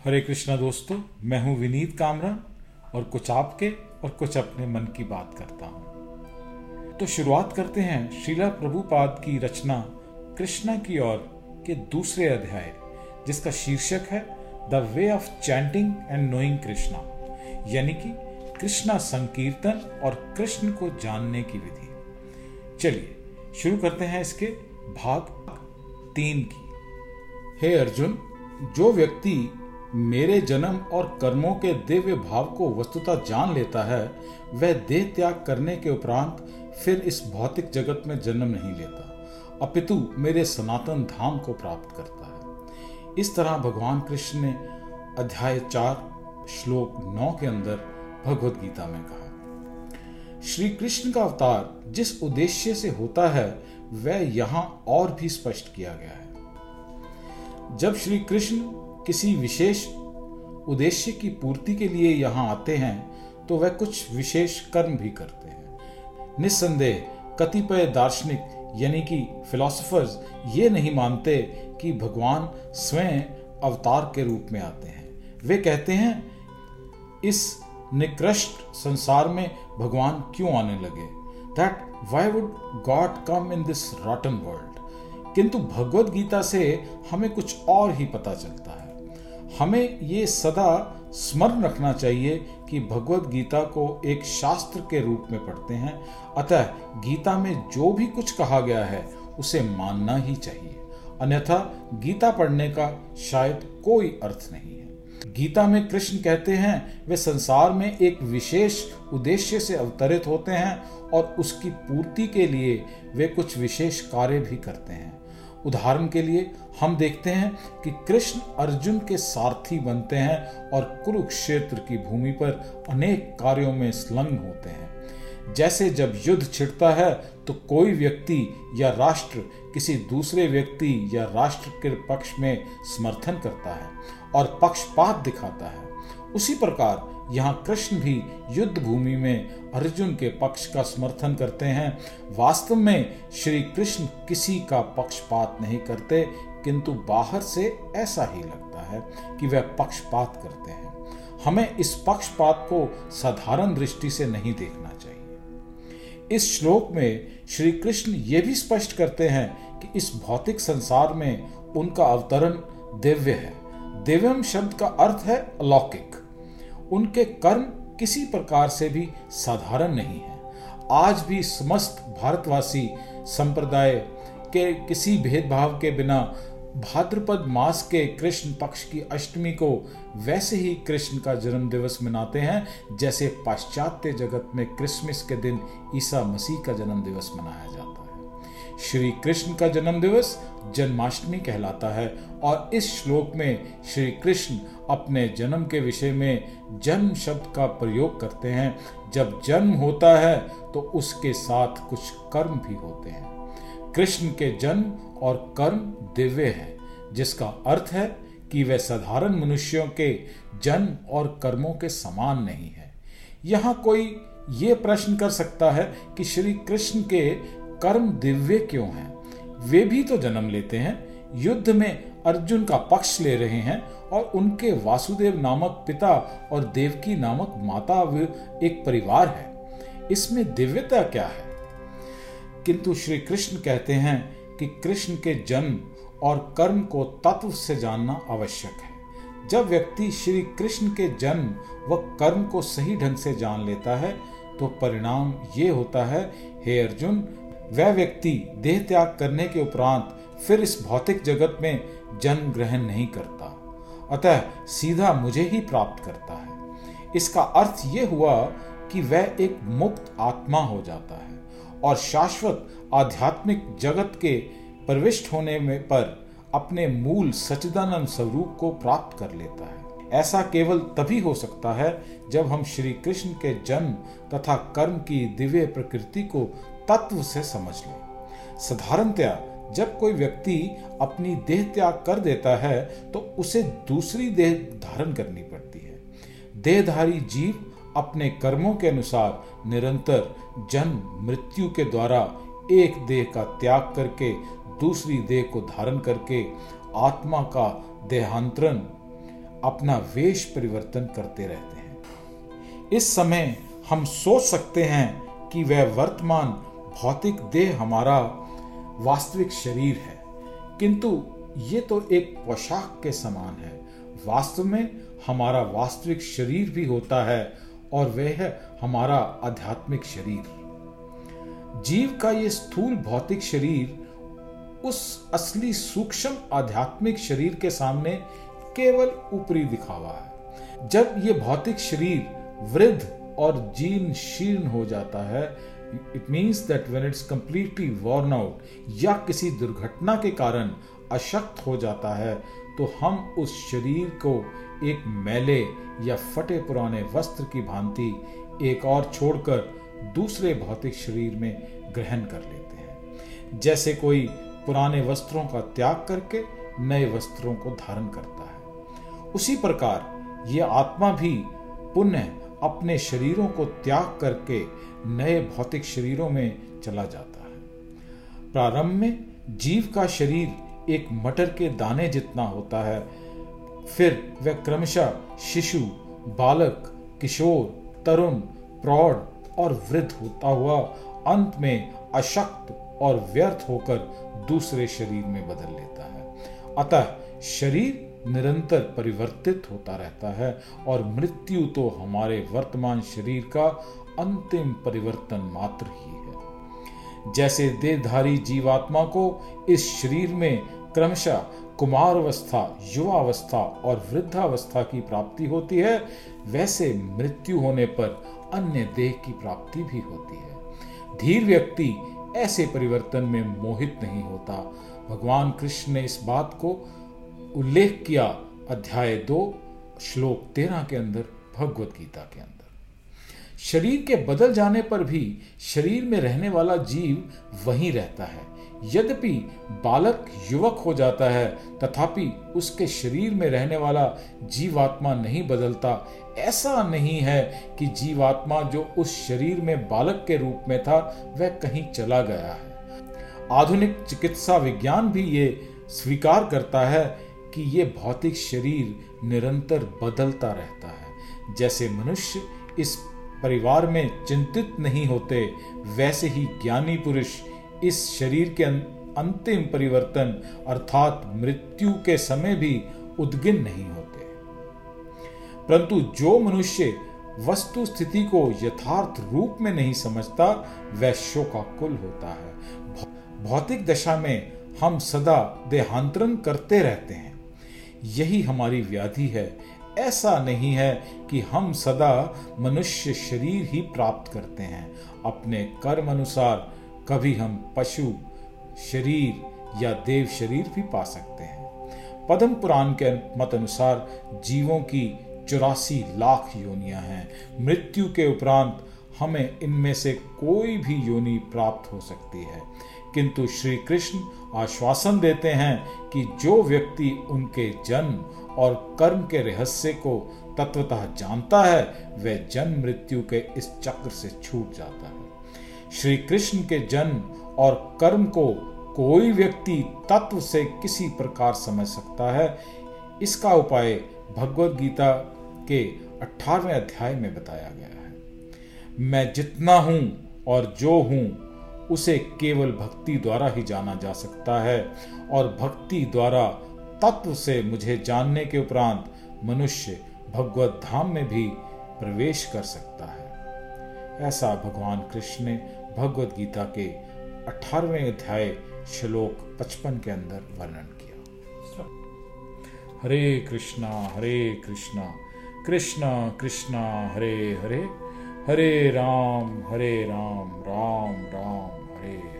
हरे कृष्णा दोस्तों, मैं हूँ विनीत कामरा और कुछ आपके और कुछ अपने मन की बात करता हूँ। तो शुरुआत करते हैं शीला प्रभुपाद की रचना कृष्णा की ओर के दूसरे अध्याय, जिसका शीर्षक है the way of chanting and knowing Krishna, यानी कि कृष्णा संकीर्तन और कृष्ण को जानने की विधि। चलिए, शुरू करते हैं इसके भाग तीन की। हे अर्जुन, जो व्यक्ति मेरे जन्म और कर्मों के दिव्य भाव को वस्तुतः जान लेता है, वह देह त्याग करने के उपरांत फिर इस भौतिक जगत में जन्म नहीं लेता। अपितु मेरे सनातन धाम को प्राप्त करता है। इस तरह भगवान कृष्ण ने अध्याय चार, श्लोक नौ के अंदर भगवत गीता में कहा, श्री कृष्ण का अवतार जिस उद्देश्य से होता है, वह यहाँ और भी स्पष्ट किया गया है। जब श्री कृष्ण किसी विशेष उद्देश्य की पूर्ति के लिए यहाँ आते हैं तो वह कुछ विशेष कर्म भी करते हैं। निस्संदेह कतिपय दार्शनिक, यानी कि फिलोसफर्स ये नहीं मानते कि भगवान स्वयं अवतार के रूप में आते हैं। वे कहते हैं, इस निकृष्ट संसार में भगवान क्यों आने लगे? That why would God come in this rotten world किंतु भगवत गीता से हमें कुछ और ही पता चलता है। हमें ये सदा स्मरण रखना चाहिए कि भगवत गीता को एक शास्त्र के रूप में पढ़ते हैं। अतः गीता में जो भी कुछ कहा गया है, उसे मानना ही चाहिए। अन्यथा गीता पढ़ने का शायद कोई अर्थ नहीं है। गीता में कृष्ण कहते हैं, वे संसार में एक विशेष उद्देश्य से अवतरित होते हैं और उसकी पूर्ति के लिए वे कुछ विशेष कार्य भी करते हैं। उदाहरण के लिए हम देखते हैं कि कृष्ण अर्जुन के सारथी बनते हैं और कुरुक्षेत्र की भूमि पर अनेक कार्यों में संलग्न होते हैं। जैसे जब युद्ध छिड़ता है तो कोई व्यक्ति या राष्ट्र किसी दूसरे व्यक्ति या राष्ट्र के पक्ष में समर्थन करता है और पक्षपात दिखाता है। उसी प्रकार यहाँ कृष्ण भी युद्ध भूमि में अर्जुन के पक्ष का समर्थन करते हैं। वास्तव में श्री कृष्ण किसी का पक्षपात नहीं करते, किंतु बाहर से ऐसा ही लगता है कि वह पक्षपात करते हैं। हमें इस पक्षपात को साधारण दृष्टि से नहीं देखना चाहिए। इस श्लोक में श्री कृष्ण ये भी स्पष्ट करते हैं कि इस भौतिक संसार में उनका अवतरण दिव्य है। दिव्यम शब्द का अर्थ है अलौकिक। उनके कर्म किसी प्रकार से भी साधारण नहीं है। आज भी समस्त भारतवासी संप्रदाय के किसी भेदभाव के बिना भाद्रपद मास के कृष्ण पक्ष की अष्टमी को वैसे ही कृष्ण का जन्म दिवस मनाते हैं, जैसे पाश्चात्य जगत में क्रिसमस के दिन ईसा मसीह का जन्म दिवस मनाया जाता है। श्री कृष्ण का जन्म दिवस जन्माष्टमी कहलाता है और इस श्लोक में श्री कृष्ण अपने जन्म के विषय में जन्म शब्द का प्रयोग करते हैं। जब जन्म होता है तो उसके साथ कुछ कर्म भी होते हैं। कृष्ण के जन्म और कर्म दिव्य है, जिसका अर्थ है कि वे साधारण मनुष्यों के जन्म और कर्मों के समान नहीं है। यहाँ कोई ये प्रश्न कर सकता है कि श्री कृष्ण के कर्म दिव्य क्यों हैं? वे भी तो जन्म लेते हैं, युद्ध में अर्जुन का पक्ष ले रहे हैं और उनके वासुदेव नामक पिता और देवकी नामक माता एक परिवार है। इसमें दिव्यता क्या है? किंतु श्री कृष्ण कहते हैं कि कृष्ण के जन्म और कर्म को तत्व से जानना आवश्यक है। जब व्यक्ति श्री कृष्ण के जन्म व कर्म को सही ढंग से जान लेता है तो परिणाम ये होता है, हे अर्जुन वह व्यक्ति देह त्याग करने के उपरांत फिर इस भौतिक जगत में जन्म ग्रहण नहीं करता। अतः सीधा मुझे ही प्राप्त करता है। इसका अर्थ यह हुआ कि वह एक मुक्त आत्मा हो जाता है और शाश्वत आध्यात्मिक जगत के प्रविष्ट होने में पर अपने मूल सचिदानंद स्वरूप को प्राप्त कर लेता है। ऐसा केवल तभी हो सकता है जब हम श्री कृष्ण के जन्म तथा कर्म की दिव्य प्रकृति को तत्व से समझ लें। साधारणतया जब कोई व्यक्ति अपनी देह त्याग कर देता है तो उसे दूसरी देह धारण करनी पड़ती है। देहधारी जीव अपने कर्मों के अनुसार निरंतर जन्म, मृत्यु के द्वारा एक देह का त्याग करके, दूसरी देह को धारण करके आत्मा का देहांतरण, अपना वेश परिवर्तन करते रहते हैं। इस समय हम सोच सकते हैं कि वह वर्तमान भौतिक देह हमारा वास्तविक शरीर है। किंतु ये तो एक पोशाक के समान है। वास्तव में हमारा वास्तविक शरीर भी होता है और वह है हमारा आध्यात्मिक शरीर। जीव का ये स्थूल भौतिक शरीर उस असली सूक्ष्म आध्यात्मिक शरीर के सामने केवल ऊपरी दिखावा है। जब ये भौतिक शरीर वृद्ध और जीर्ण शीर्ण हो जाता है it means that when it's completely worn out या किसी दुर्घटना के कारण अशक्त हो जाता है तो हम उस शरीर को एक मैले या फटे पुराने वस्त्र की भांति एक और छोड़कर दूसरे भौतिक शरीर में ग्रहण कर लेते हैं। जैसे कोई पुराने वस्त्रों का त्याग करके नए वस्त्रों को धारण करता है। उसी प्रकार ये आत्मा भी पुण्य अपने शरीरों को त्याग करके नए भौतिक शरीरों में चला जाता है। प्रारंभ में जीव का शरीर एक मटर के दाने जितना होता है, फिर वह क्रमशः शिशु, बालक, किशोर, तरुण, प्रौढ़ और वृद्ध होता हुआ अंत में अशक्त और व्यर्थ होकर दूसरे शरीर में बदल लेता है। अतः शरीर निरंतर परिवर्तित होता रहता है और मृत्यु तो हमारे वर्तमान शरीर का अंतिम परिवर्तन मात्र ही है। जैसे देहधारी जीवात्मा को इस शरीर में क्रमशः कुमार अवस्था युवावस्था और वृद्धावस्था की प्राप्ति होती है, वैसे मृत्यु होने पर अन्य देह की प्राप्ति भी होती है। धीर व्यक्ति ऐसे परिवर्तन में मोहित नहीं होता। भगवान कृष्ण ने इस बात को उल्लेख किया अध्याय दो, श्लोक तेरह के अंदर, भगवत गीता के अंदर। शरीर के बदल जाने पर भी शरीर में रहने वाला जीव वहीं रहता है। यद्यपि बालक युवक हो जाता है, तथापि उसके शरीर में रहने वाला जीवात्मा नहीं बदलता। ऐसा नहीं है कि जीवात्मा जो उस शरीर में बालक के रूप में था, वह कहीं चला गया है। आधुनिक चिकित्सा विज्ञान भी ये स्वीकार करता है कि ये भौतिक शरीर निरंतर बदलता रहता है। जैसे मनुष्य इस परिवार में चिंतित नहीं होते वैसे ही ज्ञानी पुरुष इस शरीर के अं-, अंतिम परिवर्तन अर्थात मृत्यु के समय भी उद्गिन नहीं होते। परंतु जो मनुष्य वस्तु स्थिति को यथार्थ रूप में नहीं समझता वह शोकाकुल होता है। भौतिक दशा में हम सदा देहांतरण करते रहते हैं। यही हमारी व्याधि है। ऐसा नहीं है कि हम सदा मनुष्य शरीर ही प्राप्त करते हैं। अपने कर्म अनुसार कभी हम पशु, शरीर या देव शरीर भी पा सकते हैं। पद्म पुराण के मत अनुसार जीवों की चौरासी लाख योनियाँ हैं। मृत्यु के उपरांत हमें इनमें से कोई भी योनि प्राप्त हो सकती है। किंतु श्री कृष्ण आश्वासन देते हैं कि जो व्यक्ति उनके जन्म और कर्म के रहस्य को तत्वतः जानता है, वह जन्म मृत्यु के इस चक्र से छूट जाता है। श्री कृष्ण के जन्म और कर्म को कोई व्यक्ति तत्व से किसी प्रकार समझ सकता है, इसका उपाय भगवत गीता के अठारहवें अध्याय में बताया गया है। मैं जितना हूँ और जो हूँ उसे केवल भक्ति द्वारा ही जाना जा सकता है और भक्ति द्वारा तत्व से मुझे जानने के उपरांत मनुष्य भगवत धाम में भी प्रवेश कर सकता है। ऐसा भगवान कृष्ण ने भगवत गीता के अठारहवें अध्याय श्लोक पचपन के अंदर वर्णन किया। हरे कृष्णा हरे कृष्णा कृष्णा कृष्णा, हरे हरे हरे राम हरे राम राम राम। हरे